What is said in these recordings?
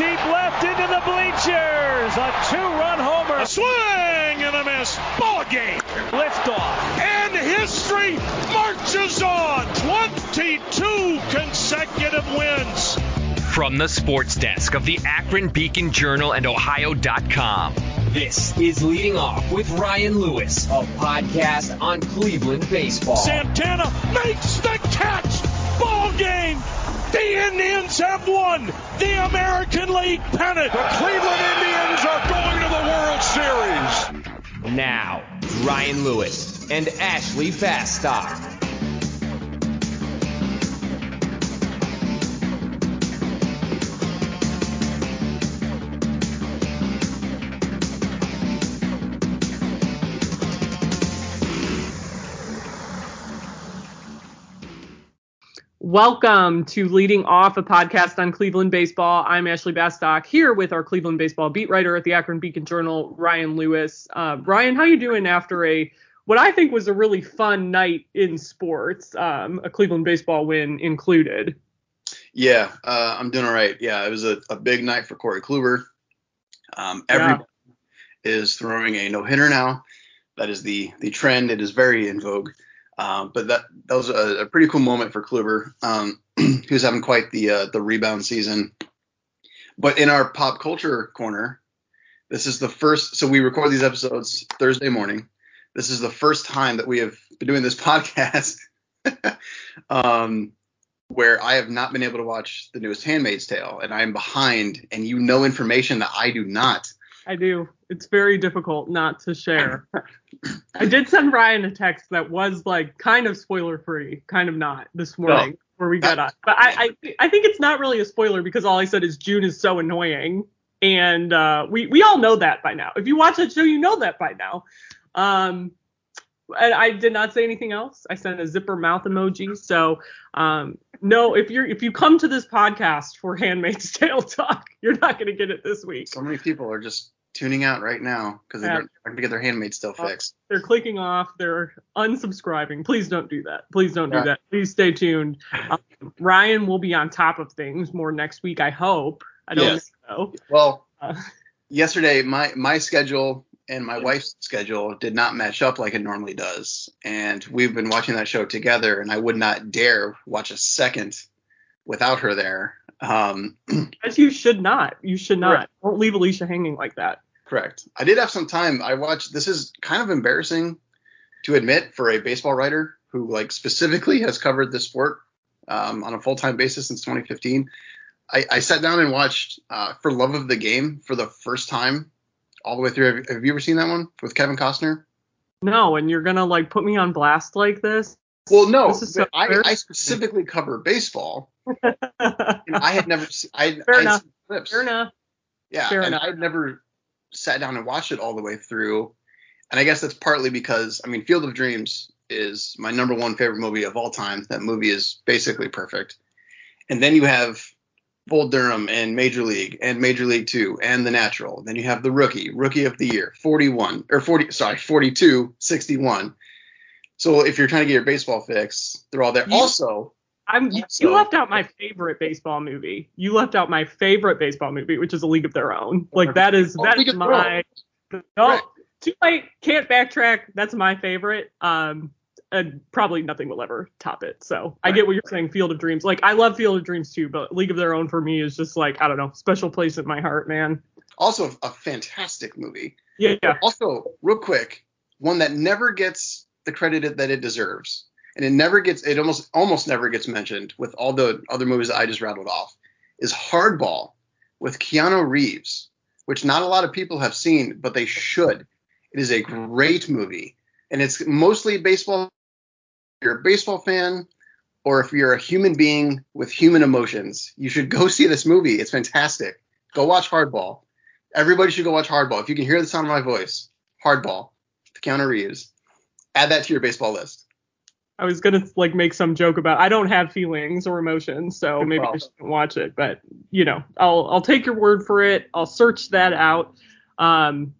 deep left into the bleachers. A two-run homer. A swing and a miss. Ball game. Liftoff. And history marches on. 22 consecutive wins. From the sports desk of the Akron Beacon Journal and Ohio.com. This is Leading Off with Ryan Lewis, a podcast on Cleveland baseball. Santana makes the catch. Ball game. The Indians have won the American League pennant. The Cleveland Indians are going to the World Series. Now, Ryan Lewis and Ashley Bastock. Welcome to Leading Off, a podcast on Cleveland baseball. I'm Ashley Bastock here with our Cleveland baseball beat writer at the Akron Beacon Journal, Ryan Lewis. Uh, Ryan, how you doing after a what I think was a really fun night in sports, um, a Cleveland baseball win included? Yeah, uh, I'm doing all right. Yeah, it was a, a big night for Corey Kluber. Um, everybody yeah. is throwing a no hitter now. That is the the trend. It is very in vogue. Um, but that that was a, a, pretty cool moment for Kluber. Um, was having quite the uh, the rebound season. But in our pop culture corner, this is the first. So we record these episodes Thursday morning. This is the first time that we have been doing this podcast um, where I have not been able to watch the newest Handmaid's Tale, and I am behind, and you know information that I do not. I do. It's very difficult not to share. I did send Ryan a text that was like kind of spoiler free, kind of not this morning no. where we got on. But I, I I think it's not really a spoiler because all I said is June is so annoying. And uh, we we all know that by now. If you watch that show, you know that by now. Um, and I did not say anything else. I sent a zipper mouth emoji. So um, no, if you're if you come to this podcast for Handmaid's Tale talk, you're not going to get it this week. So many people are just tuning out right now because they're trying to get their Handmaid's still fixed. They're clicking off. They're unsubscribing. Please don't do that. Please don't yeah. do that. Please stay tuned. Um, Ryan will be on top of things more next week. I hope. I don't yes. know. Well, uh, yesterday my my schedule and my wife's schedule did not match up like it normally does. And we've been watching that show together, and I would not dare watch a second without her there. Um, As you should not. You should not. Correct. Don't leave Alicia hanging like that. Correct. I did have some time. I watched. This is kind of embarrassing to admit for a baseball writer who like specifically has covered this sport um, on a full time basis since 2015. I, I, sat down and watched uh, For Love of the Game for the first time all the way through. Have, have you ever seen that one with Kevin Costner? No, and you're gonna like put me on blast like this. Well, no, so I, I, specifically cover baseball. and I had never seen. I, Fair I enough. Clips. Fair enough. Yeah, Fair and. I'd never sat down and watched it all the way through. And I guess that's partly because I mean, Field of Dreams is my number one favorite movie of all time. That movie is basically perfect. And then you have Bull Durham and Major League and Major League Two and The Natural. Then you have the rookie, rookie of the year, 41 or 40, sorry, 42, 61. So if you're trying to get your baseball fix, they're all there. You, also, I'm also, you left out my favorite baseball movie. You left out my favorite baseball movie, which is A League of Their Own. Like that is that is my. No, right. too late. Can't backtrack. That's my favorite. Um, and probably nothing will ever top it. So I get what you're saying, Field of Dreams. Like I love Field of Dreams too, but League of Their Own for me is just like I don't know, special place in my heart, man. Also a fantastic movie. Yeah. But also, real quick, one that never gets the credit that it deserves, and it never gets, it almost almost never gets mentioned with all the other movies that I just rattled off, is Hardball with Keanu Reeves, which not a lot of people have seen, but they should. It is a great movie, and it's mostly baseball if you're a baseball fan or if you're a human being with human emotions, you should go see this movie. It's fantastic. Go watch Hardball. Everybody should go watch Hardball. If you can hear the sound of my voice, Hardball, Keanu Reeves. Add that to your baseball list. I was gonna like make some joke about I don't have feelings or emotions, so maybe problem. I shouldn't watch it. But you know, I'll I'll take your word for it. I'll search that out. Um,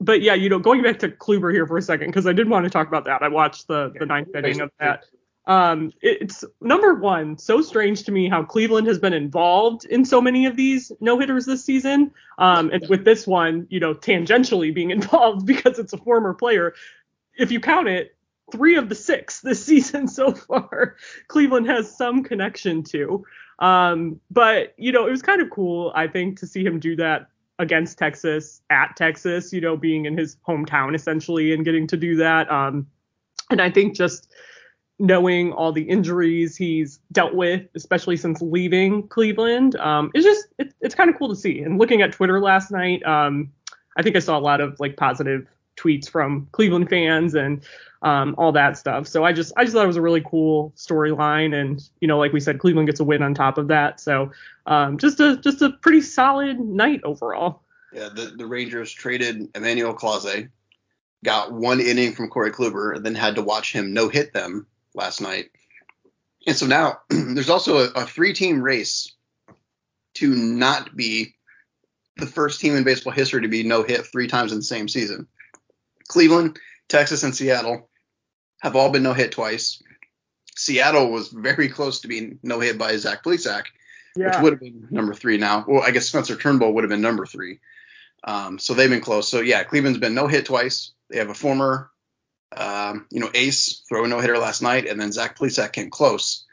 but yeah, you know, going back to Kluber here for a second because I did want to talk about that. I watched the the ninth inning of that. Um, it's number one, so strange to me how Cleveland has been involved in so many of these no hitters this season. Um, and with this one, you know, tangentially being involved because it's a former player. If you count it, three of the six this season so far, Cleveland has some connection to. Um, but you know, it was kind of cool, I think, to see him do that against Texas at Texas. You know, being in his hometown essentially and getting to do that. Um, and I think just knowing all the injuries he's dealt with, especially since leaving Cleveland, um, it's just it, it's kind of cool to see. And looking at Twitter last night, um, I think I saw a lot of like positive tweets from Cleveland fans and um, all that stuff. So I just I just thought it was a really cool storyline, and you know, like we said, Cleveland gets a win on top of that. So um, just a just a pretty solid night overall. Yeah, the, the Rangers traded Emmanuel Clase, got one inning from Corey Kluber, and then had to watch him no hit them last night. And so now there's also a, a three team race to not be the first team in baseball history to be no hit three times in the same season. Cleveland, Texas, and Seattle have all been no hit twice. Seattle was very close to being no hit by Zach Plesac, yeah. which would have been number three now. Well, I guess Spencer Turnbull would have been number three. Um, so they've been close. So yeah, Cleveland's been no hit twice. They have a former, um, you know, ace throw a no hitter last night, and then Zach Plesac came close.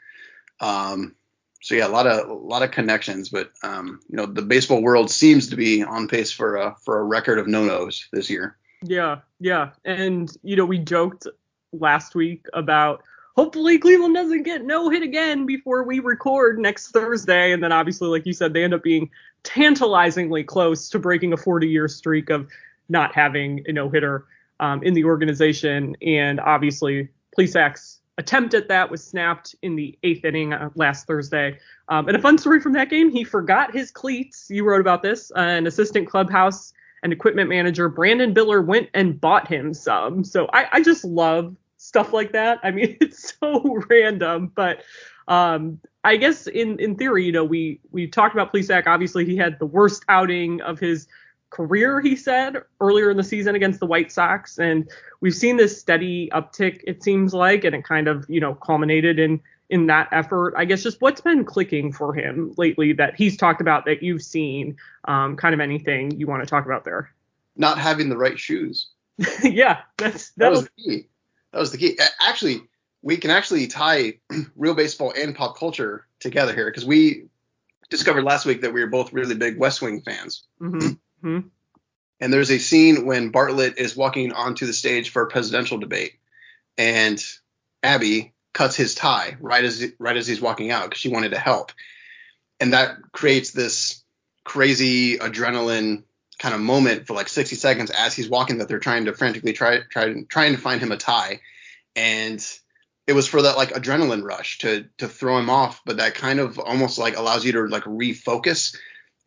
Um, so yeah, a lot of a lot of connections, but um, you know, the baseball world seems to be on pace for a for a record of no nos this year. Yeah, yeah, and you know, we joked last week about hopefully Cleveland doesn't get no hit again before we record next Thursday. And then obviously, like you said, they end up being tantalizingly close to breaking a 40 year streak of not having a no hitter um, in the organization. And obviously, Plesac's attempt at that was snapped in the eighth inning uh, last Thursday. Um, and a fun story from that game, he forgot his cleats. You wrote about this. Uh, an assistant clubhouse and equipment manager, Brandon Biller, went and bought him some. So I, I just love stuff like that. I mean, it's so random, but um, I guess in in theory, you know, we we talked about Plesac. Obviously, he had the worst outing of his career, he said earlier in the season against the White Sox, and we've seen this steady uptick. It seems like, and it kind of you know culminated in in that effort. I guess just what's been clicking for him lately that he's talked about that you've seen. Um, kind of anything you want to talk about there. Not having the right shoes. yeah, that's that was the key. That was the key. Actually, we can actually tie real baseball and pop culture together here because we discovered last week that we were both really big West Wing fans. Mm-hmm. Mm-hmm. And there's a scene when Bartlet is walking onto the stage for a presidential debate, and Abby cuts his tie right as right as he's walking out because she wanted to help, and that creates this crazy adrenaline kind of moment for like 60 seconds as he's walking that they're trying to frantically try try trying to find him a tie, and it was for that like adrenaline rush to to throw him off, but that kind of almost like allows you to like refocus.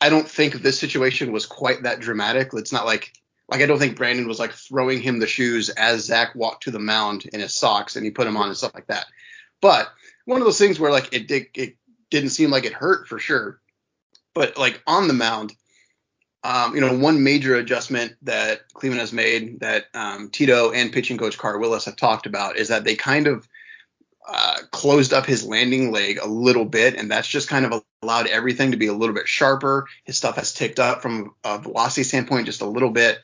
I don't think this situation was quite that dramatic. It's not like like I don't think Brandon was like throwing him the shoes as Zach walked to the mound in his socks and he put him on and stuff like that. But one of those things where like it did it didn't seem like it hurt for sure. But like on the mound, um, you know, one major adjustment that Cleveland has made that um, Tito and pitching coach Carl Willis have talked about is that they kind of uh, closed up his landing leg a little bit, and that's just kind of allowed everything to be a little bit sharper. His stuff has ticked up from a velocity standpoint just a little bit.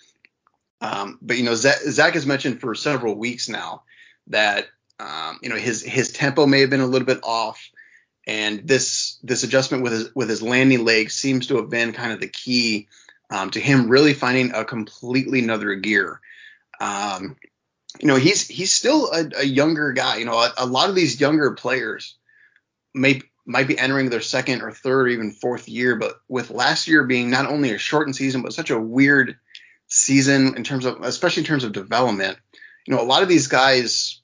Um, but you know, Zach has mentioned for several weeks now that um, you know his his tempo may have been a little bit off, and this this adjustment with his with his landing leg seems to have been kind of the key um, to him really finding a completely another gear. Um, you know, he's he's still a, a younger guy. You know, a, a, lot of these younger players may might be entering their second or third or even fourth year, but with last year being not only a shortened season but such a weird season in terms of especially in terms of development, you know, a lot of these guys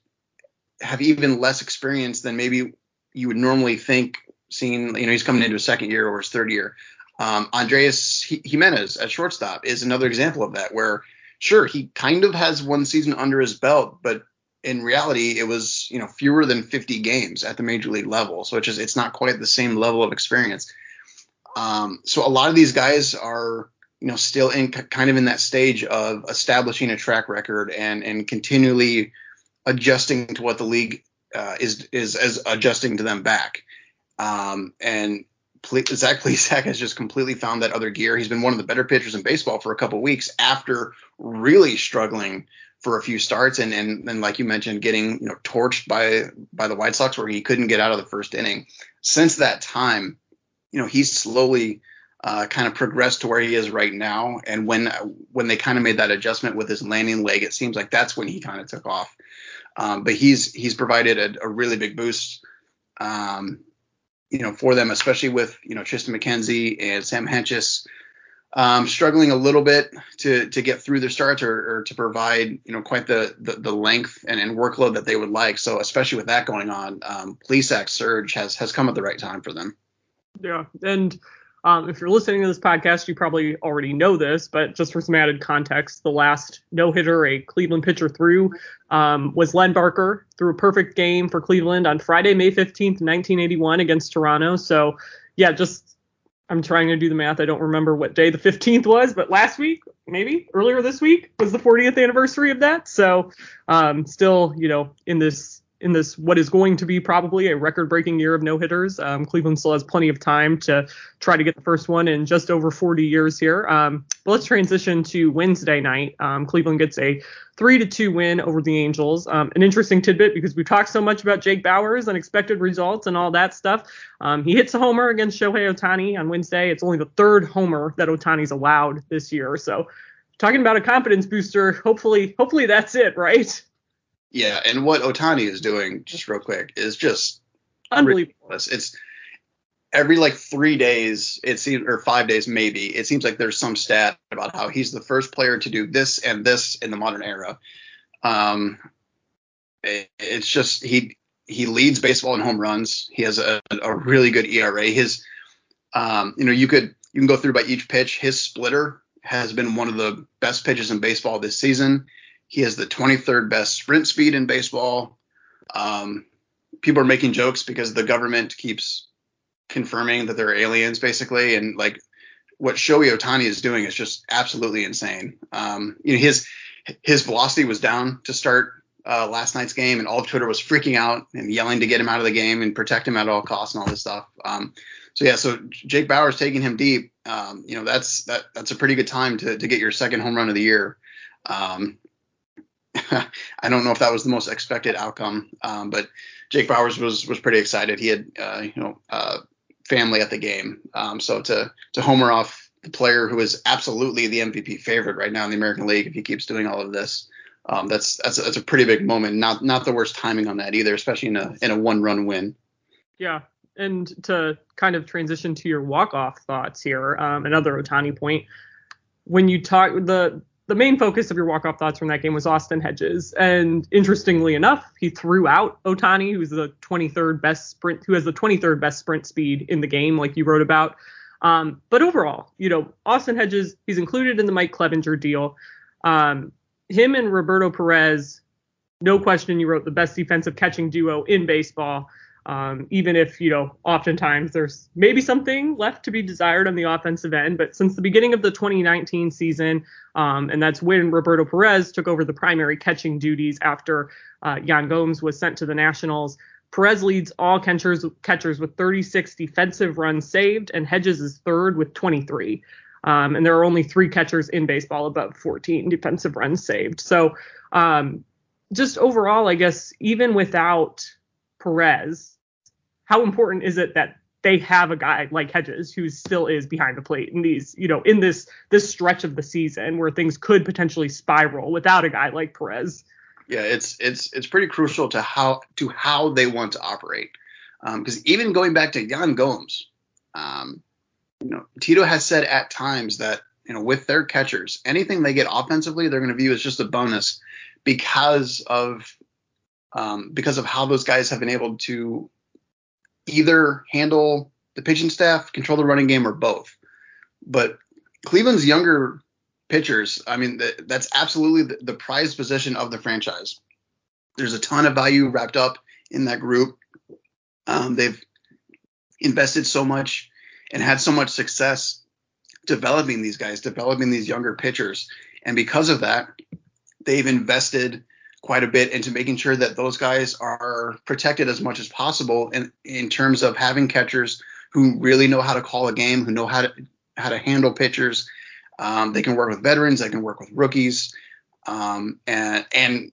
have even less experience than maybe you would normally think seeing, you know, he's coming into his second year or his third year. Um, Andres Gimenez at shortstop is another example of that, where sure he kind of has one season under his belt, but in reality it was you know fewer than 50 games at the major league level, so it's just it's not quite the same level of experience. Um, so a lot of these guys are you know still in kind of in that stage of establishing a track record and and continually adjusting to what the league uh, is is as adjusting to them back. Um, and Zach Plesac has just completely found that other gear. He's been one of the better pitchers in baseball for a couple weeks after really struggling for a few starts and, and and like you mentioned, getting you know torched by by the White Sox where he couldn't get out of the first inning. Since that time, you know he's slowly uh, kind of progressed to where he is right now. And when when they kind of made that adjustment with his landing leg, it seems like that's when he kind of took off. Um, but he's he's provided a, a really big boost. Um, you know, for them, especially with you know Triston McKenzie and Sam Hentges um, struggling a little bit to to get through their starts or, or to provide you know quite the the, the length and, and, workload that they would like. So especially with that going on, um, Plesac surge has has come at the right time for them. Yeah, and um, if you're listening to this podcast, you probably already know this, but just for some added context, the last no hitter a Cleveland pitcher threw um, was Len Barker, threw a perfect game for Cleveland on Friday, May 15th, 1981, against Toronto. So, yeah, just I'm trying to do the math. I don't remember what day the 15th was, but last week, maybe earlier this week, was the 40th anniversary of that. So, um, still, you know, in this in this what is going to be probably a record-breaking year of no-hitters. Um, Cleveland still has plenty of time to try to get the first one in just over 40 years here. Um, but let's transition to Wednesday night. Um, Cleveland gets a three to two win over the Angels. Um, an interesting tidbit because we've talked so much about Jake Bauers and expected results and all that stuff. Um, he hits a homer against Shohei Ohtani on Wednesday. It's only the third homer that Ohtani's allowed this year. So talking about a confidence booster, hopefully, hopefully that's it, right? Yeah, and what Ohtani is doing, just real quick, is just unbelievable. Ridiculous. It's every like three days, it seems, or five days maybe, it seems like there's some stat about how he's the first player to do this and this in the modern era. Um, it, it's just he he leads baseball in home runs. He has a, a really good ERA. His, um, you know, you could you can go through by each pitch. His splitter has been one of the best pitches in baseball this season. He has the 23rd best sprint speed in baseball. Um, people are making jokes because the government keeps confirming that they're aliens, basically, and like what Shohei Ohtani is doing is just absolutely insane. Um, you know, his his velocity was down to start uh, last night's game, and all of Twitter was freaking out and yelling to get him out of the game and protect him at all costs and all this stuff. Um, so yeah, so Jake Bauers taking him deep. Um, you know, that's that that's a pretty good time to to get your second home run of the year. Um, I don't know if that was the most expected outcome, um, but Jake Bauers was was pretty excited. He had uh, you know uh, family at the game, um, so to to homer off the player who is absolutely the MVP favorite right now in the American League if he keeps doing all of this, um, that's that's a, that's a pretty big moment. Not not the worst timing on that either, especially in a in a one run win. Yeah, and to kind of transition to your walk off thoughts here, um, another Ohtani point. When you talk the the main focus of your walk-off thoughts from that game was Austin Hedges. And interestingly enough, he threw out Ohtani, who's the 23rd best sprint, who has the 23rd best sprint speed in the game, like you wrote about. Um, but overall, you know, Austin Hedges, he's included in the Mike Clevinger deal. Um, him and Roberto Perez, no question, you wrote the best defensive catching duo in baseball. Um, even if, you know, oftentimes there's maybe something left to be desired on the offensive end. But since the beginning of the 2019 season, um, and that's when Roberto Perez took over the primary catching duties after uh, Yan Gomes was sent to the Nationals, Perez leads all catchers, catchers with 36 defensive runs saved, and Hedges is third with 23. Um, and there are only three catchers in baseball above 14 defensive runs saved. So, um, just overall, I guess, even without Perez, how important is it that they have a guy like Hedges who still is behind the plate in these, you know, in this this stretch of the season where things could potentially spiral without a guy like Perez. Yeah, it's it's it's pretty crucial to how to how they want to operate. Because um, even going back to Yan Gomes, um, you know, Tito has said at times that you know with their catchers, anything they get offensively, they're going to view as just a bonus because of um, because of how those guys have been able to either handle the pitching staff, control the running game, or both. But Cleveland's younger pitchers, I mean, that's absolutely the, the prized position of the franchise. There's a ton of value wrapped up in that group. Um, they've invested so much and had so much success developing these guys, developing these younger pitchers. And because of that, they've invested quite a bit into making sure that those guys are protected as much as possible in, in terms of having catchers who really know how to call a game, who know how to how to handle pitchers. Um, they can work with veterans, they can work with rookies, um, and and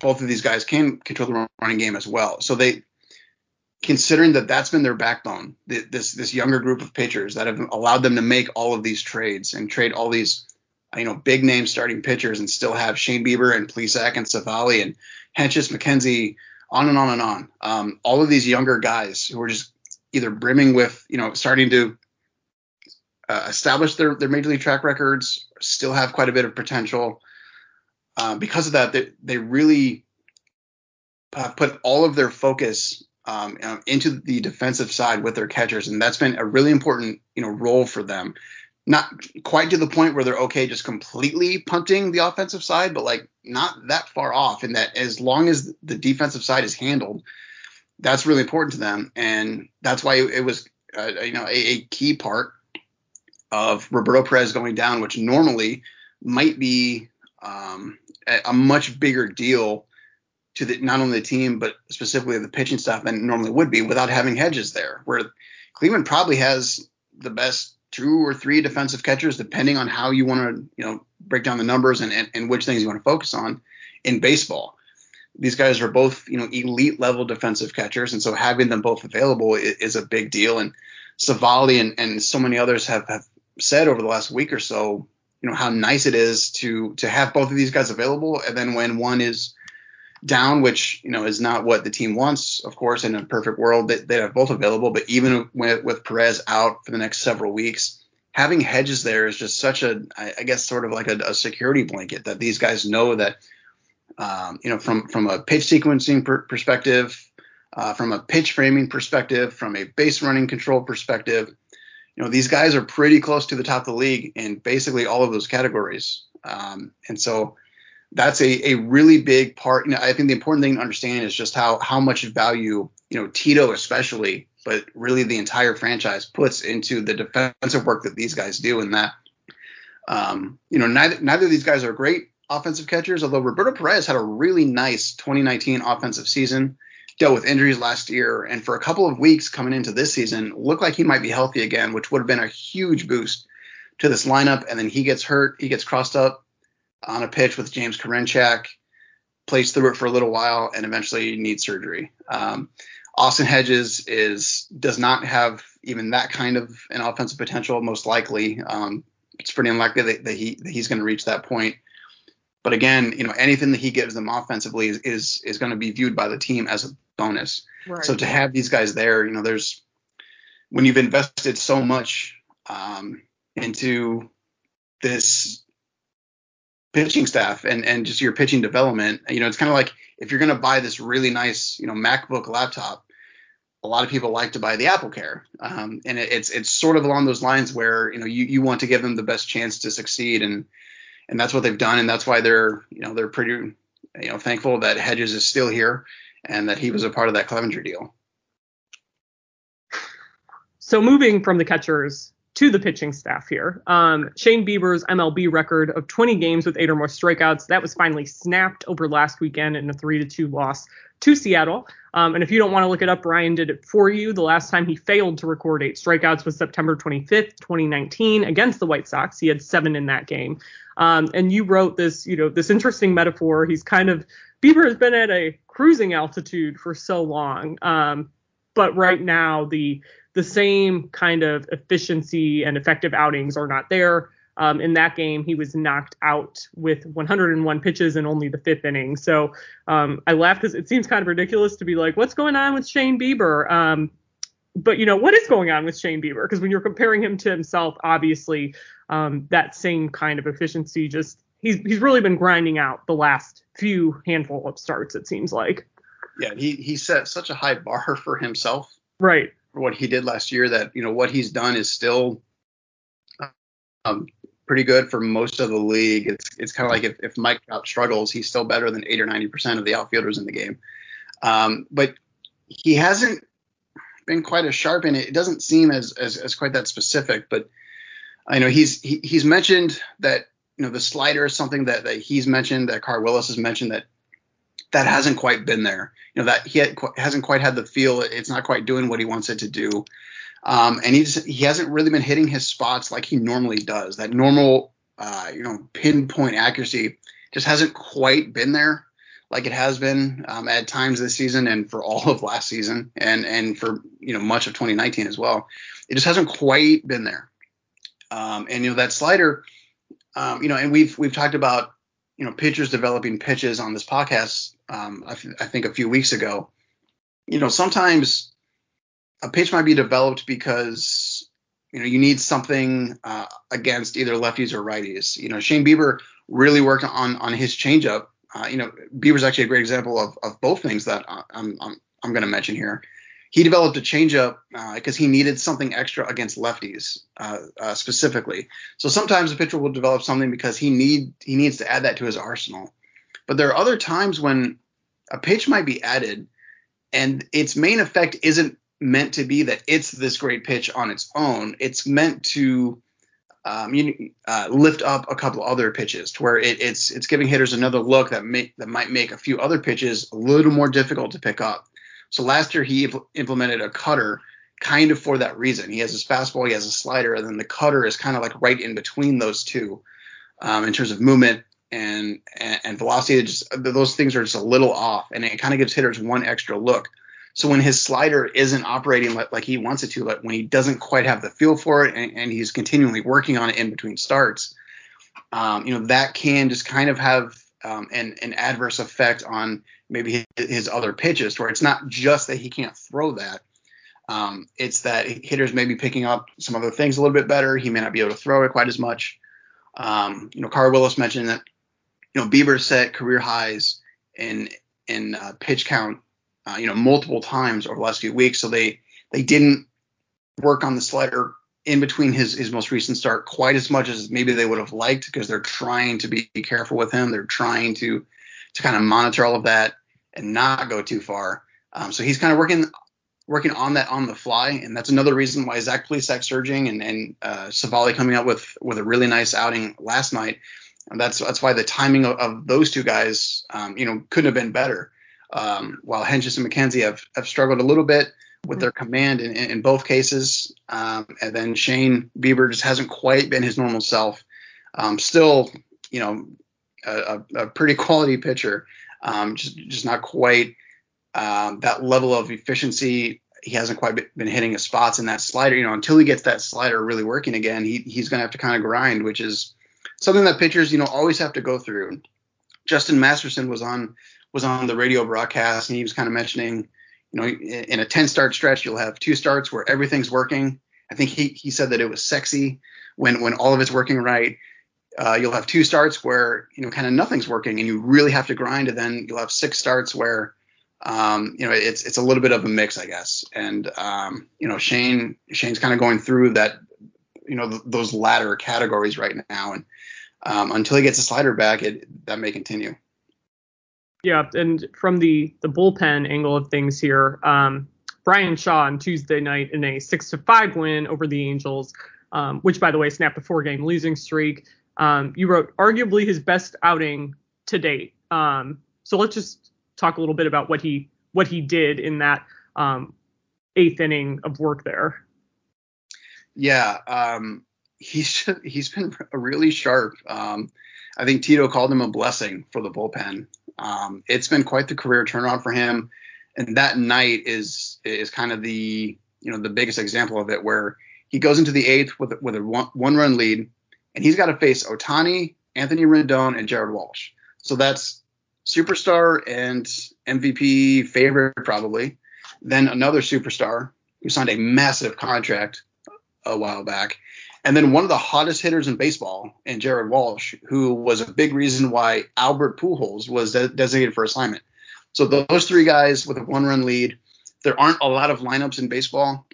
both of these guys can control the running game as well. So they, considering that that's been their backbone, this this younger group of pitchers that have allowed them to make all of these trades and trade all these, you know, big name starting pitchers and still have Shane Bieber and Plesac and Civale and Hentges McKenzie, on and on and on. Um, all of these younger guys who are just either brimming with, you know, starting to uh, establish their, their major league track records, still have quite a bit of potential. Uh, because of that, they, they really put all of their focus um, into the defensive side with their catchers, and that's been a really important, you know, role for them. Not quite to the point where they're okay just completely punting the offensive side, but like not that far off. In that, as long as the defensive side is handled, that's really important to them, and that's why it, was uh, you know a, a, key part of Roberto Perez going down, which normally might be um, a, a, much bigger deal to the, not only the team but specifically the pitching staff than normally would be without having Hedges there. Where Cleveland probably has the best two or three defensive catchers, depending on how you want to you know break down the numbers and, and, and which things you want to focus on in baseball these guys are both you know elite level defensive catchers, and so having them both available is, is a big deal. And Civale and, and so many others have, have said over the last week or so, you know how nice it is to to have both of these guys available, and then when one is down, which you know is not what the team wants, of course, in a perfect world they, they have both available. But even with, with Perez out for the next several weeks, having Hedges there is just such a, I guess, sort of like a, a security blanket that these guys know that um, you know, from from a pitch sequencing per- perspective, uh, from a pitch framing perspective, from a base running control perspective, you know, these guys are pretty close to the top of the league in basically all of those categories. Um, and so that's a, a really big part. You know, I think the important thing to understand is just how how much value, you know, Tito especially, but really the entire franchise puts into the defensive work that these guys do, and that, um, you know, neither neither of these guys are great offensive catchers, although Roberto Perez had a really nice 2019 offensive season, dealt with injuries last year, and for a couple of weeks coming into this season, looked like he might be healthy again, which would have been a huge boost to this lineup. And then he gets hurt, he gets crossed up on a pitch with James Karinchak, plays through it for a little while, and eventually needs surgery. Um, Austin Hedges is does not have even that kind of an offensive potential, most likely. Um, it's pretty unlikely that, that he that he's going to reach that point. But again, you know, anything that he gives them offensively is is, is going to be viewed by the team as a bonus. Right. So to have these guys there, you know, there's when you've invested so much um, into this pitching staff and and just your pitching development, you know, it's kind of like if you're going to buy this really nice, you know, MacBook laptop, a lot of people like to buy the Apple Care, um, and it, it's it's sort of along those lines where you know you you want to give them the best chance to succeed. And and that's what they've done, and that's why they're you know they're pretty you know thankful that Hedges is still here and that he was a part of that Clevinger deal. So moving from the catchers to the pitching staff here, um, Shane Bieber's MLB record of 20 games with eight or more strikeouts that was finally snapped over last weekend in a three to two loss to Seattle. Um, and if you don't want to look it up, Ryan did it for you. The last time he failed to record eight strikeouts was September 25th, 2019, against the White Sox. He had seven in that game. Um, and you wrote this, you know, this interesting metaphor. He's kind of Bieber has been at a cruising altitude for so long, um, but right now the the same kind of efficiency and effective outings are not there. Um, in that game, he was knocked out with 101 pitches in only the fifth inning. So um, I laughed because it seems kind of ridiculous to be like, what's going on with Shane Bieber? Um, but you know what is going on with Shane Bieber? Because when you're comparing him to himself, obviously um, that same kind of efficiency just he's he's really been grinding out the last few handful of starts. It seems like. Yeah, he he set such a high bar for himself. Right. What he did last year, that you know what he's done is still um, pretty good for most of the league. It's it's kind of like if, if Mike Trout struggles, he's still better than eight or ninety percent of the outfielders in the game. Um, but he hasn't been quite as sharp, and it doesn't seem as, as as quite that specific. But I know he's he, he's mentioned that you know the slider is something that, that he's mentioned that Carl Willis has mentioned that that hasn't quite been there. You know that he had, hasn't quite had the feel. It's not quite doing what he wants it to do. Um, and he just he hasn't really been hitting his spots like he normally does. That normal, uh, you know, pinpoint accuracy just hasn't quite been there like it has been um, at times this season and for all of last season and and for you know much of 2019 as well. It just hasn't quite been there. Um, and you know that slider, um, you know, and we've we've talked about you know pitchers developing pitches on this podcast. Um, I, th- I think a few weeks ago. You know, sometimes a pitch might be developed because you know you need something uh, against either lefties or righties. You know, Shane Bieber really worked on on his changeup. Uh, you know, Bieber's actually a great example of, of both things that I'm I'm, I'm going to mention here. He developed a changeup because uh, he needed something extra against lefties uh, uh, specifically. So sometimes a pitcher will develop something because he need he needs to add that to his arsenal. But there are other times when a pitch might be added and its main effect isn't meant to be that it's this great pitch on its own. It's meant to um, you, uh, lift up a couple other pitches to where it, it's it's giving hitters another look that may, that might make a few other pitches a little more difficult to pick up. So last year he impl- implemented a cutter kind of for that reason. He has his fastball, he has a slider, and then the cutter is kind of like right in between those two um, in terms of movement and, and, velocity. Just those things are just a little off, and it kind of gives hitters one extra look. So when his slider isn't operating like, like he wants it to, like when he doesn't quite have the feel for it, and, and he's continually working on it in between starts, um, you know that can just kind of have um, an, an adverse effect on maybe his, his, other pitches, where it's not just that he can't throw that. Um, it's that hitters may be picking up some other things a little bit better. He may not be able to throw it quite as much. Um, you know, Carl Willis mentioned that you know Bieber set career highs in in uh, pitch count uh, you know, multiple times over the last few weeks. So they they didn't work on the slider in between his his most recent start quite as much as maybe they would have liked because they're trying to be careful with him. They're trying to to kind of monitor all of that and not go too far. Um, so he's kind of working working on that on the fly, and that's another reason why Zach Plesac surging and and uh, Civale coming out with with a really nice outing last night. And that's that's why the timing of, of those two guys, um, you know, couldn't have been better. Um, while Hentges and McKenzie have, have struggled a little bit with their command in, in both cases. Um, and then Shane Bieber just hasn't quite been his normal self. Um, still, you know, a, a pretty quality pitcher, um, just just not quite um, that level of efficiency. He hasn't quite been hitting his spots in that slider. You know, until he gets that slider really working again, he, he's going to have to kind of grind, which is something that pitchers, you know, always have to go through. Justin Masterson was on was on the radio broadcast and he was kind of mentioning, you know, in a 10 start stretch, you'll have two starts where everything's working. I think he, he said that it was sexy when, when all of it's working right. Uh, you'll have two starts where, you know, kind of nothing's working and you really have to grind. And then you'll have six starts where, um, you know, it's, it's a little bit of a mix, I guess. And, um, you know, Shane, Shane's kind of going through that, you know, th- those latter categories right now. And, um, until he gets a slider back, it, that may continue. Yeah, and from the the bullpen angle of things here, um, Bryan Shaw on Tuesday night in a six to five win over the Angels, um, which by the way snapped a four game losing streak. Um, you wrote arguably his best outing to date. Um, so let's just talk a little bit about what he what he did in that um, eighth inning of work there. Yeah, um, he's he's been really sharp. Um, I think Tito called him a blessing for the bullpen. Um, it's been quite the career turnaround for him, and that night is is kind of the you know the biggest example of it, where he goes into the eighth with with a one, one run lead, and he's got to face Ohtani, Anthony Rendon, and Jared Walsh. So that's superstar and MVP favorite probably. Then another superstar who signed a massive contract a while back, and then one of the hottest hitters in baseball, and Jared Walsh, who was a big reason why Albert Pujols was de- designated for assignment. So those three guys with a one-run lead. There aren't a lot of lineups in baseball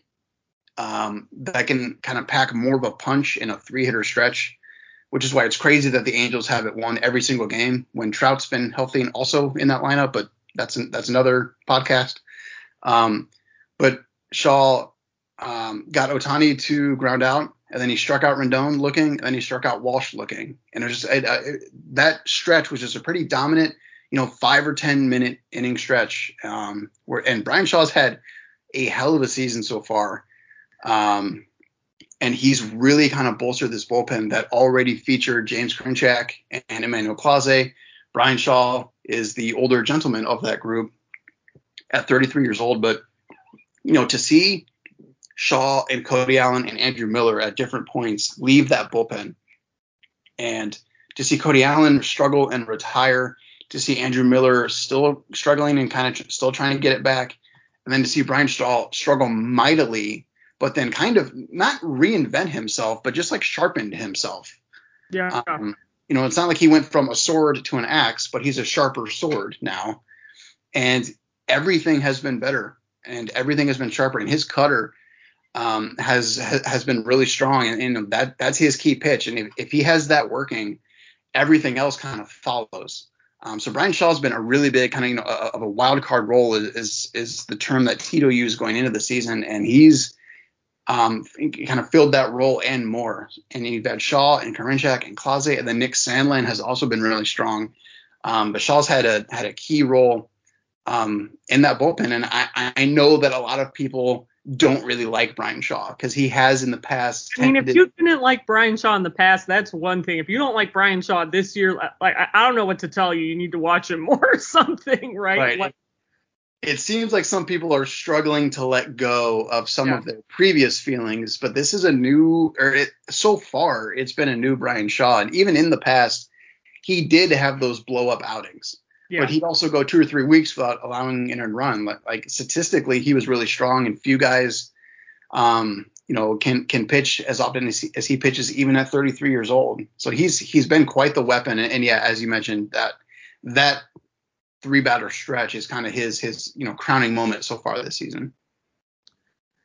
um, that can kind of pack more of a punch in a three-hitter stretch, which is why it's crazy that the Angels have it won every single game when Trout's been healthy and also in that lineup. But that's an, that's another podcast. Um, but Shaw um, got Ohtani to ground out and then he struck out Rendon looking, and then he struck out Walsh looking, and it was just it, uh, it, that stretch was just a pretty dominant. you know, five or ten minute inning stretch. Um, where and Bryan Shaw's had a hell of a season so far. Um, and he's really kind of bolstered this bullpen that already featured James Karinchak and Emmanuel Clase. Bryan Shaw is the older gentleman of that group at 33 years old, but you know to see Shaw and Cody Allen and Andrew Miller at different points leave that bullpen, and to see Cody Allen struggle and retire, to see Andrew Miller still struggling and kind of still trying to get it back, and then to see Bryan Shaw struggle mightily but then kind of not reinvent himself, but just like sharpened himself. Yeah. Um, you know, it's not like he went from a sword to an axe, but he's a sharper sword now. And everything has been better and everything has been sharper. And his cutter um, has has been really strong. And, and that that's his key pitch. And if, if he has that working, everything else kind of follows. Um, so Bryan Shaw's been a really big kind of you know of a wild card role is, is is the term that Tito used going into the season, and he's um, kind of filled that role and more. And you've had Shaw and Karinchak and Clase, and then Nick Sandlin has also been really strong. Um, but Shaw's had a had a key role um, in that bullpen, and I, I know that a lot of people don't really like Bryan Shaw because he has in the past. I mean, if you didn't like Bryan Shaw in the past, that's one thing. If you don't like Bryan Shaw this year, like I, don't know what to tell you. You need to watch him more or something, right? right. Like, it seems like some people are struggling to let go of some yeah. of their previous feelings, but this is a new, or it, so far, it's been a new Bryan Shaw. And even in the past, he did have those blow up outings. Yeah. But he'd also go two or three weeks without allowing an earned run. Like, like, statistically, he was really strong, and few guys, um, you know, can can pitch as often as he, as he pitches, even at 33 years old. So he's he's been quite the weapon. And, and yeah, as you mentioned, that that three batter stretch is kind of his his you know crowning moment so far this season.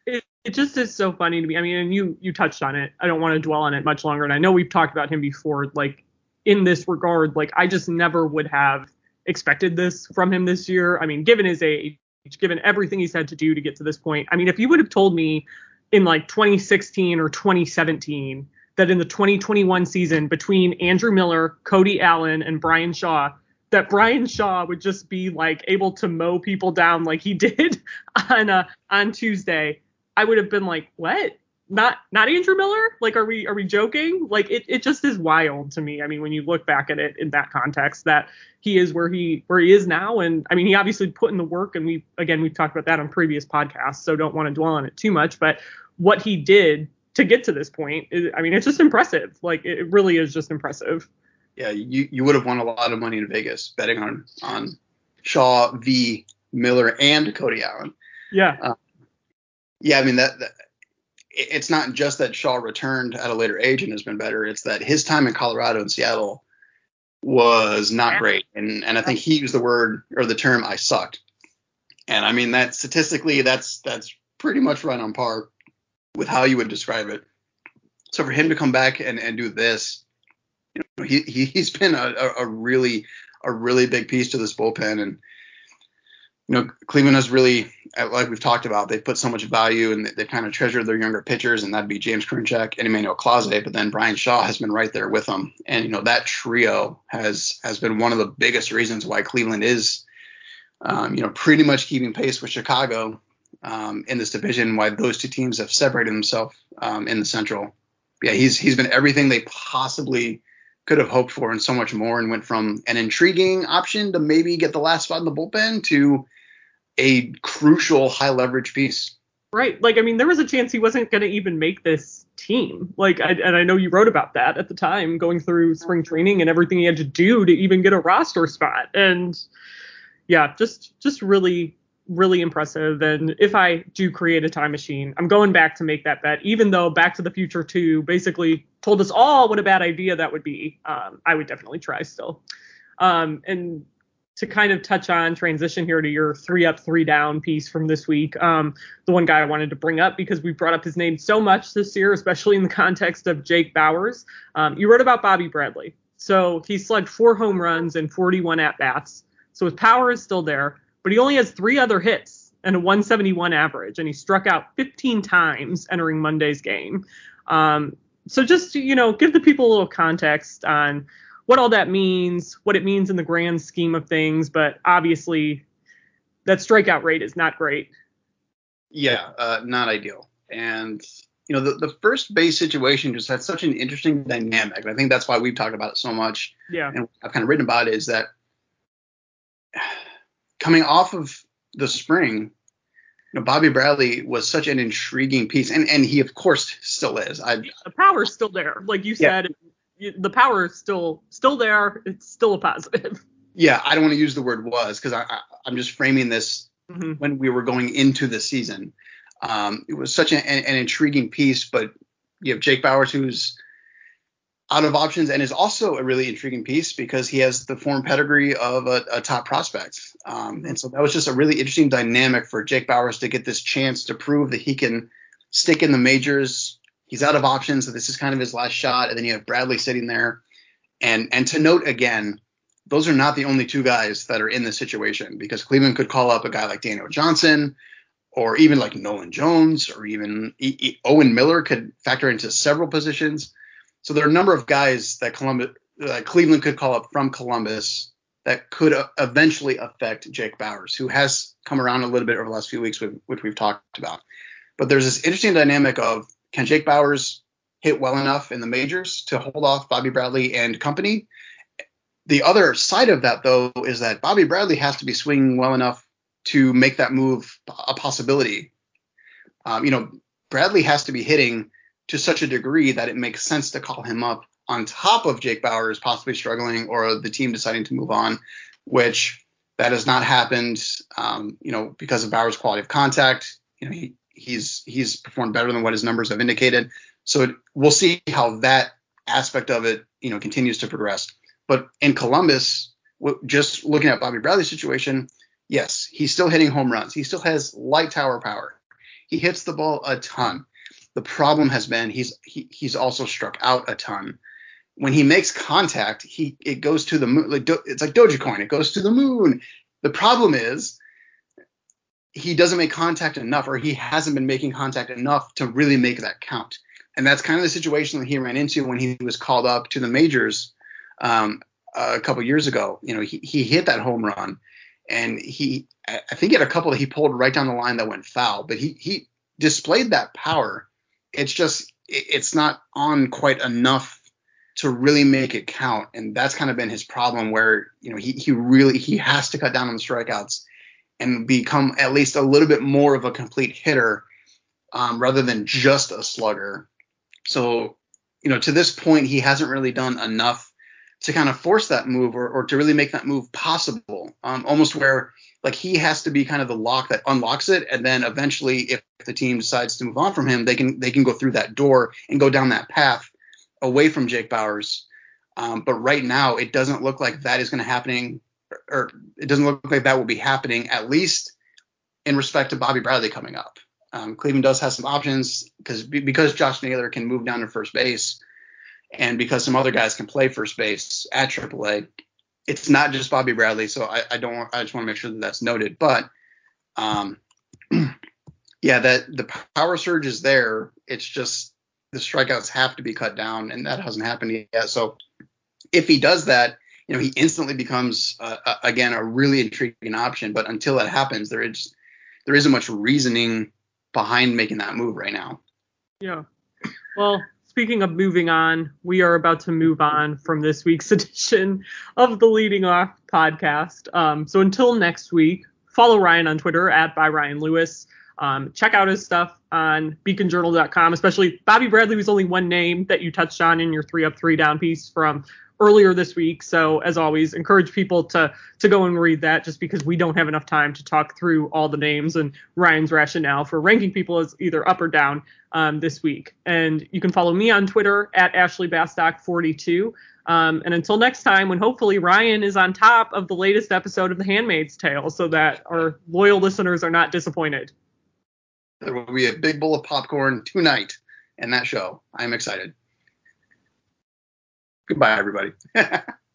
It, it just is so funny to me. I mean, and you you touched on it. I don't want to dwell on it much longer. And I know we've talked about him before. Like in this regard, like I just never would have expected this from him this year. I mean, given his age, given everything he's had to do to get to this point. I mean, if you would have told me in like 2016 or 2017 that in the 2021 season between Andrew Miller, Cody Allen, and Bryan Shaw that Bryan Shaw would just be like able to mow people down like he did on uh, on Tuesday, I would have been like, what? Not not Andrew Miller? Like, are we are we joking? Like, it, it just is wild to me. I mean, when you look back at it in that context, that he is where he where he is now, and I mean, he obviously put in the work, and we again we've talked about that on previous podcasts, so don't want to dwell on it too much. But what he did to get to this point, is, I mean, it's just impressive. Like, it really is just impressive yeah, you, you would have won a lot of money in Vegas betting on on Shaw v Miller and Cody Allen. Yeah. Uh, yeah, I mean that, that, it's not just that Shaw returned at a later age and has been better. It's that his time in Colorado and Seattle was not great, and and I think he used the word or the term "I sucked," and I mean that statistically that's that's pretty much right on par with how you would describe it. So for him to come back and and do this you know, he, he has been a, a really a really big piece to this bullpen, and you know Cleveland has really, like we've talked about, they've put so much value and they've kind of treasured their younger pitchers, and that'd be James Karinchak and Emmanuel Clase, but then Bryan Shaw has been right there with them, and you know that trio has has been one of the biggest reasons why Cleveland is, um, you know, pretty much keeping pace with Chicago um, in this division. Why those two teams have separated themselves um, in the Central. Yeah, he's he's been everything they possibly could have hoped for and so much more and went from an intriguing option to maybe get the last spot in the bullpen to a crucial high leverage piece. Right. Like, I mean, there was a chance he wasn't going to even make this team. Like, I, and I know you wrote about that at the time, going through spring training and everything he had to do to even get a roster spot. And yeah, just, just really really impressive. And if I do create a time machine, I'm going back to make that bet, even though Back to the Future 2 basically told us all what a bad idea that would be. Um, I would definitely try still. Um, and to kind of touch on transition here to your three up, three down piece from this week, um, the one guy I wanted to bring up because we brought up his name so much this year, especially in the context of Jake Bauers. Um, you wrote about Bobby Bradley. So he slugged four home runs and 41 at bats. So his power is still there but he only has three other hits and a 171 average, and he struck out 15 times entering Monday's game. Um, so just you know, give the people a little context on what all that means, what it means in the grand scheme of things. But obviously, that strikeout rate is not great. Yeah, uh, not ideal. And you know, the, the first base situation just had such an interesting dynamic. And I think that's why we've talked about it so much. Yeah. And I've kind of written about it is that coming off of the spring, you know, Bobby Bradley was such an intriguing piece, and and he of course still is. I, the power's still there, like you said. Yeah. The power is still still there. It's still a positive. Yeah, I don't want to use the word was because I, I am just framing this mm-hmm. when we were going into the season. Um, it was such an, an, intriguing piece, but you have Jake Bauers who's out of options and is also a really intriguing piece because he has the form pedigree of a, a top prospect. Um, and so that was just a really interesting dynamic for Jake Bauers to get this chance to prove that he can stick in the majors. He's out of options, so this is kind of his last shot. And then you have Bradley sitting there. And and to note again, those are not the only two guys that are in this situation because Cleveland could call up a guy like Daniel Johnson or even like Nolan Jones or even e- e- Owen Miller could factor into several positions. So there are a number of guys that Columbus, uh, Cleveland could call up from Columbus that could uh, eventually affect Jake Bauers, who has come around a little bit over the last few weeks, which we've talked about. But there's this interesting dynamic of can Jake Bauers hit well enough in the majors to hold off Bobby Bradley and company? The other side of that, though, is that Bobby Bradley has to be swinging well enough to make that move a possibility. Um, you know, Bradley has to be hitting to such a degree that it makes sense to call him up on top of Jake Bauers possibly struggling or the team deciding to move on, which that has not happened. Um, you know, because of Bauers' quality of contact, you know, he, he's he's performed better than what his numbers have indicated. So it, we'll see how that aspect of it, you know, continues to progress. But in Columbus, just looking at Bobby Bradley's situation, yes, he's still hitting home runs. He still has light tower power. He hits the ball a ton. The problem has been he's he, he's also struck out a ton. When he makes contact, he it goes to the moon. Like it's like Dogecoin. It goes to the moon. The problem is he doesn't make contact enough, or he hasn't been making contact enough to really make that count. And that's kind of the situation that he ran into when he was called up to the majors um, a couple years ago. You know, he, he hit that home run, and he I think he had a couple that he pulled right down the line that went foul, but he he displayed that power it's just it's not on quite enough to really make it count and that's kind of been his problem where you know he, he really he has to cut down on the strikeouts and become at least a little bit more of a complete hitter um, rather than just a slugger so you know to this point he hasn't really done enough to kind of force that move or, or to really make that move possible um, almost where like he has to be kind of the lock that unlocks it and then eventually if the team decides to move on from him they can they can go through that door and go down that path away from Jake Bauers. um, but right now it doesn't look like that is going to happening or it doesn't look like that will be happening at least in respect to Bobby Bradley coming up um, Cleveland does have some options because because Josh Naylor can move down to first base and because some other guys can play first base at AAA it's not just Bobby Bradley, so I, I don't. I just want to make sure that that's noted. But, um, yeah, that the power surge is there. It's just the strikeouts have to be cut down, and that hasn't happened yet. So, if he does that, you know, he instantly becomes uh, uh, again a really intriguing option. But until that happens, there is there isn't much reasoning behind making that move right now. Yeah. Well, speaking of moving on, we are about to move on from this week's edition of the Leading Off podcast. Um, so until next week, follow Ryan on Twitter at by Ryan Lewis. Um, check out his stuff on beaconjournal.com, especially Bobby Bradley was only one name that you touched on in your three up, three down piece from earlier this week. So as always, encourage people to to go and read that just because we don't have enough time to talk through all the names and Ryan's rationale for ranking people as either up or down um, this week. And you can follow me on Twitter at Ashley Bastock 42. Um, and until next time, when hopefully Ryan is on top of the latest episode of The Handmaid's Tale, so that our loyal listeners are not disappointed. There will be a big bowl of popcorn tonight in that show. I'm excited. Goodbye, everybody.